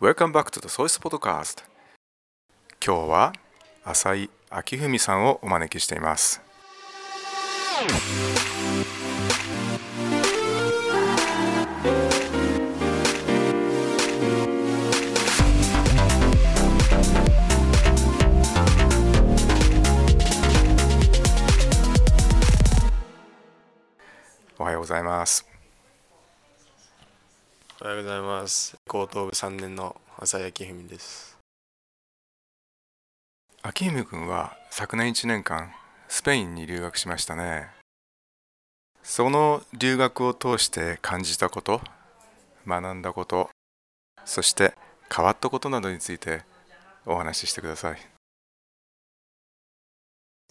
Welcome back to the Source Podcast 今日は浅井明文さんをお招きしていますおはようございますおはようございます。高等部3年の浅井明文です。明文君は昨年1年間スペインに留学しましたねその留学を通して感じたこと学んだことそして変わったことなどについてお話ししてくださいやっ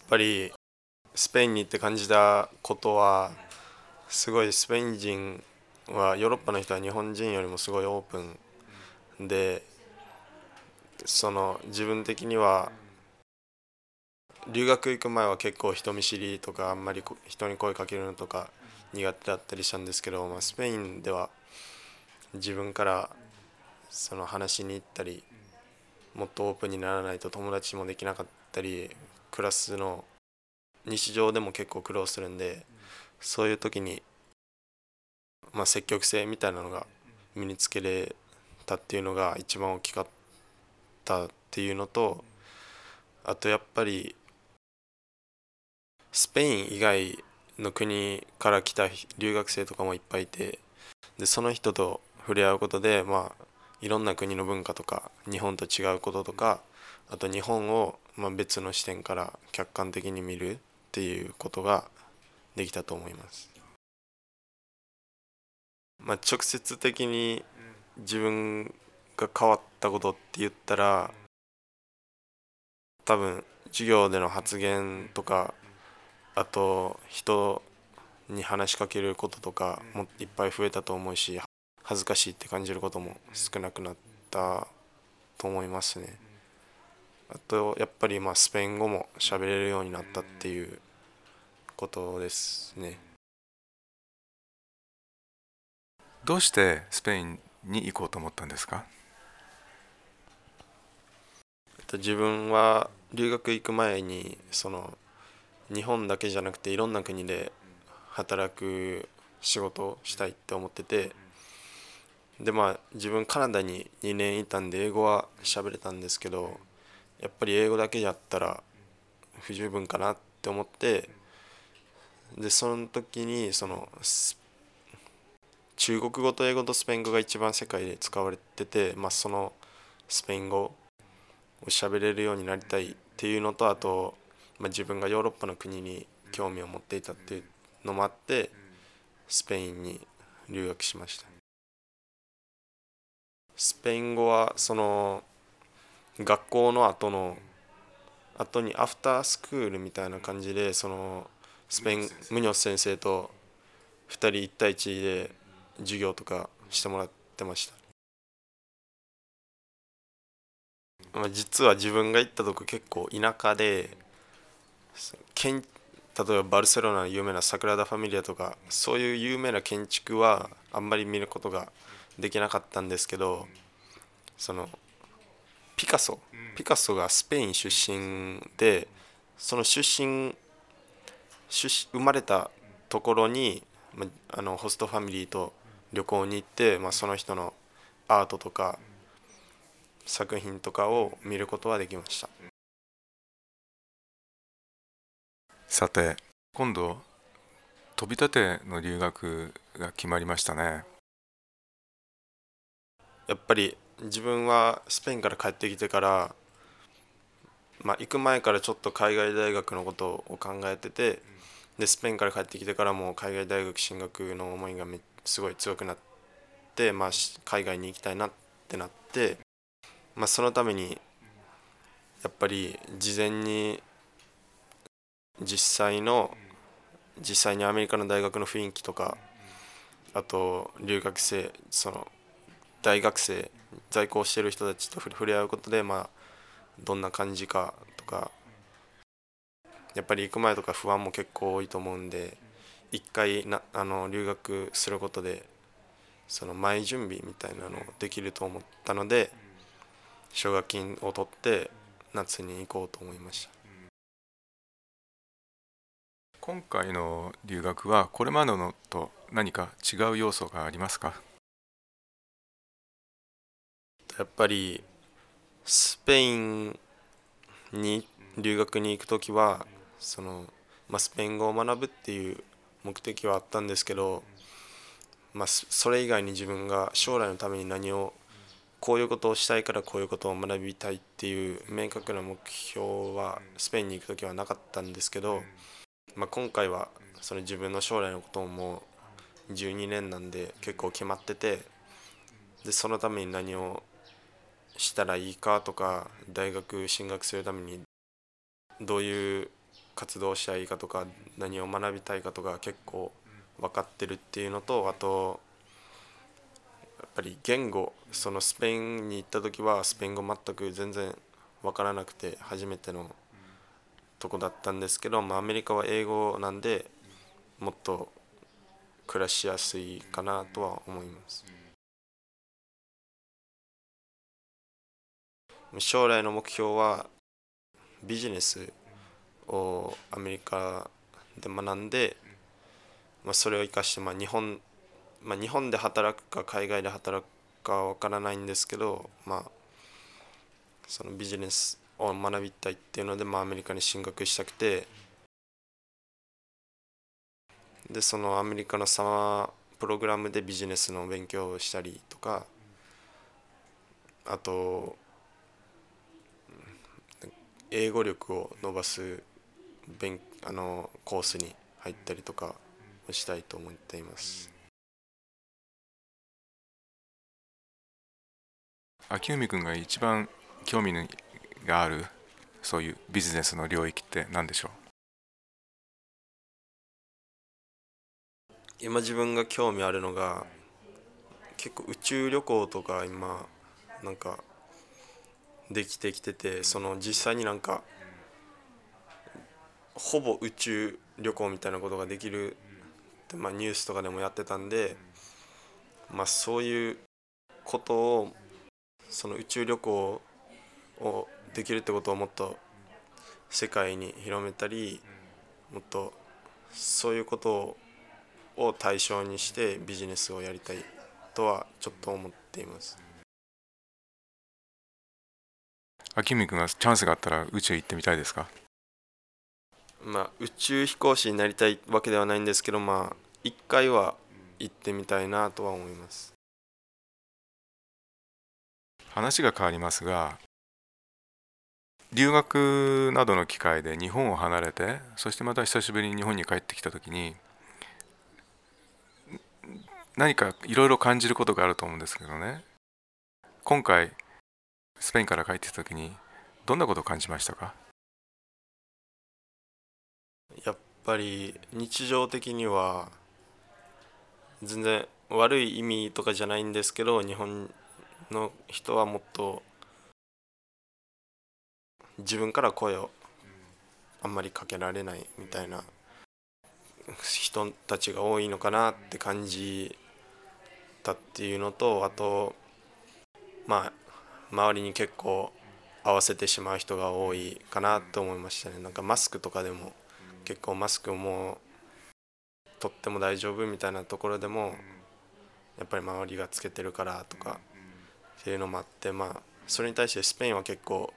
ぱりスペインに行って感じたことはすごいスペイン人はヨーロッパの人は日本人よりもすごいオープンでその自分的には留学行く前は結構人見知りとかあんまり人に声かけるのとか苦手だったりしたんですけど、まあ、スペインでは自分からその話しに行ったりもっとオープンにならないと友達もできなかったりクラスの日常でも結構苦労するんでそういう時に、まあ、積極性みたいなのが身につけれたっていうのが一番大きかったっていうのとあとやっぱりスペイン以外の国から来た留学生とかもいっぱいいてでその人と触れ合うことでまあいろんな国の文化とか日本と違うこととかあと日本をま別の視点から客観的に見るっていうことができたと思います。まあ、直接的に自分が変わったことって言ったら多分授業での発言とかあと人に話しかけることとかもいっぱい増えたと思うし恥ずかしいって感じることも少なくなったと思いますね。あとやっぱりまあスペイン語も喋れるようになったっていうことですね。どうしてスペインに行こうと思ったんですか？自分は留学行く前にその日本だけじゃなくていろんな国で働く仕事をしたいって思っててでまあ自分カナダに2年いたんで英語は喋れたんですけどやっぱり英語だけやったら不十分かなって思ってでその時にそのス中国語と英語とスペイン語が一番世界で使われてて、まあ、そのスペイン語を喋れるようになりたいっていうのとあと、まあ、自分がヨーロッパの国に興味を持っていたっていうのもあってスペインに留学しました。スペイン語はその学校の後の後にアフタースクールみたいな感じでそのスペインムニョス先生と2人1対1で授業とかしてもらってました、まあ、実は自分が行ったとこ結構田舎で建例えばバルセロナの有名なサグラダ・ファミリアとかそういう有名な建築はあんまり見ることができなかったんですけどそのピカソピカソがスペイン出身でその出身出生まれたところにまあのホストファミリーと旅行に行って、まあ、その人のアートとか作品とかを見ることはできました。さて今度飛び立ての留学が決まりましたね。やっぱり自分はスペインから帰ってきてから、まあ、行く前からちょっと海外大学のことを考えててでスペインから帰ってきてからも海外大学進学の思いがめすごい強くなって、まあ、海外に行きたいなってなって、まあ、そのためにやっぱり事前に実際の実際にアメリカの大学の雰囲気とかあと留学生その大学生在校してる人たちと触れ合うことでまあどんな感じかとかやっぱり行く前とか不安も結構多いと思うんで一回なあの留学することでその前準備みたいなのできると思ったので奨学金を取って夏に行こうと思いました。今回の留学はこれまでのと何か違う要素がありますか？やっぱりスペインに留学に行く時はその、まあ、スペイン語を学ぶっていう目的はあったんですけど、まあ、それ以外に自分が将来のために何をこういうことをしたいからこういうことを学びたいっていう明確な目標はスペインに行く時はなかったんですけど、まあ、今回はその自分の将来のことも12年なんで結構決まっててでそのために何をしたらいいかとか大学進学するためにどういう活動したいかとか何を学びたいかとか結構分かってるっていうのとあとやっぱり言語そのスペインに行った時はスペイン語全く全然分からなくて初めてのとこだったんですけど、まあ、アメリカは英語なんでもっと暮らしやすいかなとは思います。将来の目標はビジネスをアメリカで学んで、まあ、それを生かしてまあ日本、まあ、日本で働くか海外で働くかわからないんですけど、まあ、そのビジネスを学びたいっていうので、まあ、アメリカに進学したくてでそのアメリカのサマープログラムでビジネスの勉強をしたりとかあと英語力を伸ばす勉あのコースに入ったりとかをしたいと思っています。秋海君が一番興味があるそういうビジネスの領域って何でしょう？今自分が興味あるのが結構宇宙旅行とか今なんかできてきててその実際になんかほぼ宇宙旅行みたいなことができるって、まあ、ニュースとかでもやってたんで、まあ、そういうことをその宇宙旅行をできるってことをもっと世界に広めたりもっとそういうことを対象にしてビジネスをやりたいとはちょっと思っています。秋海君はチャンスがあったら宇宙行ってみたいですか？まあ宇宙飛行士になりたいわけではないんですけどまあ一回は行ってみたいなとは思います。話が変わりますが留学などの機会で日本を離れてそしてまた久しぶりに日本に帰ってきた時に何かいろいろ感じることがあると思うんですけどね。今回スペインから帰ってきた時にどんなことを感じましたか？やっぱり日常的には全然悪い意味とかじゃないんですけど日本の人はもっと自分から声をあんまりかけられないみたいな人たちが多いのかなって感じたっていうのとあとまあ周りに結構合わせてしまう人が多いかなと思いましたね。なんかマスクとかでも結構マスクも取っても大丈夫みたいなところでもやっぱり周りがつけてるからとかっていうのもあってまあそれに対してスペインは結構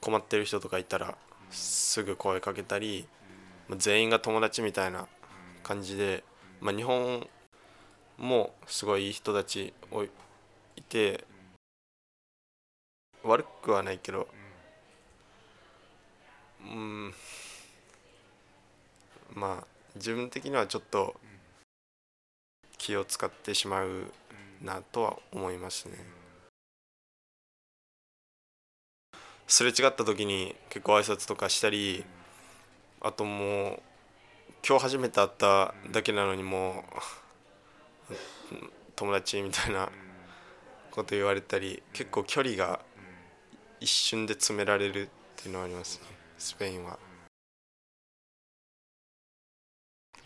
困ってる人とかいたらすぐ声かけたり全員が友達みたいな感じで、まあ、日本もすごいいい人たちいて悪くはないけどうんまあ自分的にはちょっと気を使ってしまうなとは思いますねすれ違った時に結構挨拶とかしたりあともう今日初めて会っただけなのにもう友達みたいなこと言われたり結構距離が一瞬で詰められるっていうのはありますねスペインは。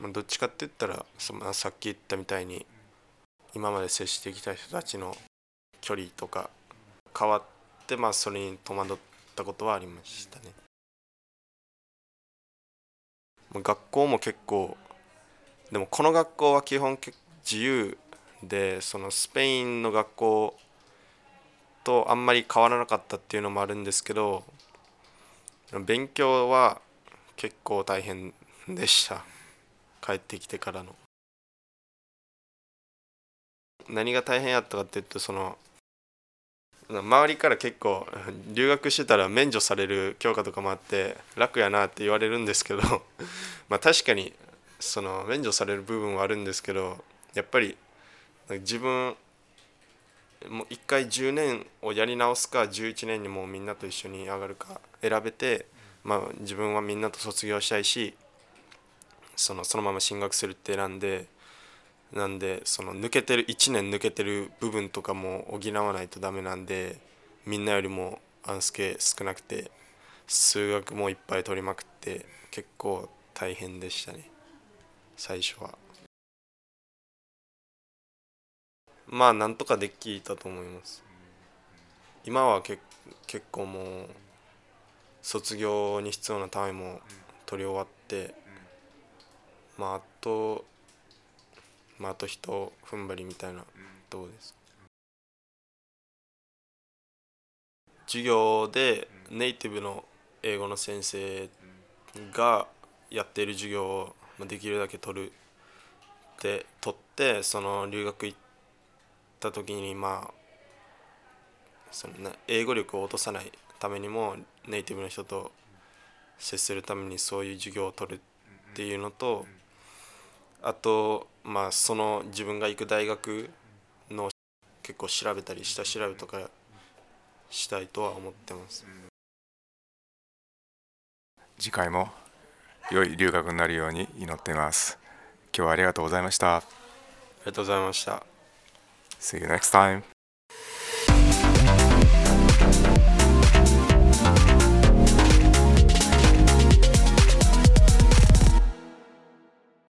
どっちかって言ったらそ、まあ、さっき言ったみたいに今まで接してきた人たちの距離とか変わってまあそれに戸惑ったことはありましたね。学校も結構でもこの学校は基本自由でそのスペインの学校とあんまり変わらなかったっていうのもあるんですけど勉強は結構大変でした。帰ってきてからの。何が大変やったかっていうとその周りから結構留学してたら免除される教科とかもあって楽やなって言われるんですけど まあ確かにその免除される部分はあるんですけどやっぱり自分もう一回10年をやり直すか11年にもうみんなと一緒に上がるか選べて、まあ、自分はみんなと卒業したいしそのそのまま進学するって選んでなんでその抜けてる1年抜けてる部分とかも補わないとダメなんでみんなよりもアンスケ少なくて数学もいっぱい取りまくって結構大変でしたね。最初は。まあなんとかできたと思います。今はけ結構もう卒業に必要な単位も取り終わってまああとまああと人踏ん張りみたいなどうです授業でネイティブの英語の先生がやっている授業をできるだけ取るで取ってその留学行った時にまあその、ね、英語力を落とさないためにもネイティブの人と接するためにそういう授業を取るっていうのとあとまあその自分が行く大学の結構調べたり下調べとかしたいとは思ってます。次回も良い留学になるように祈っています。今日はありがとうございました。ありがとうございました。See you next time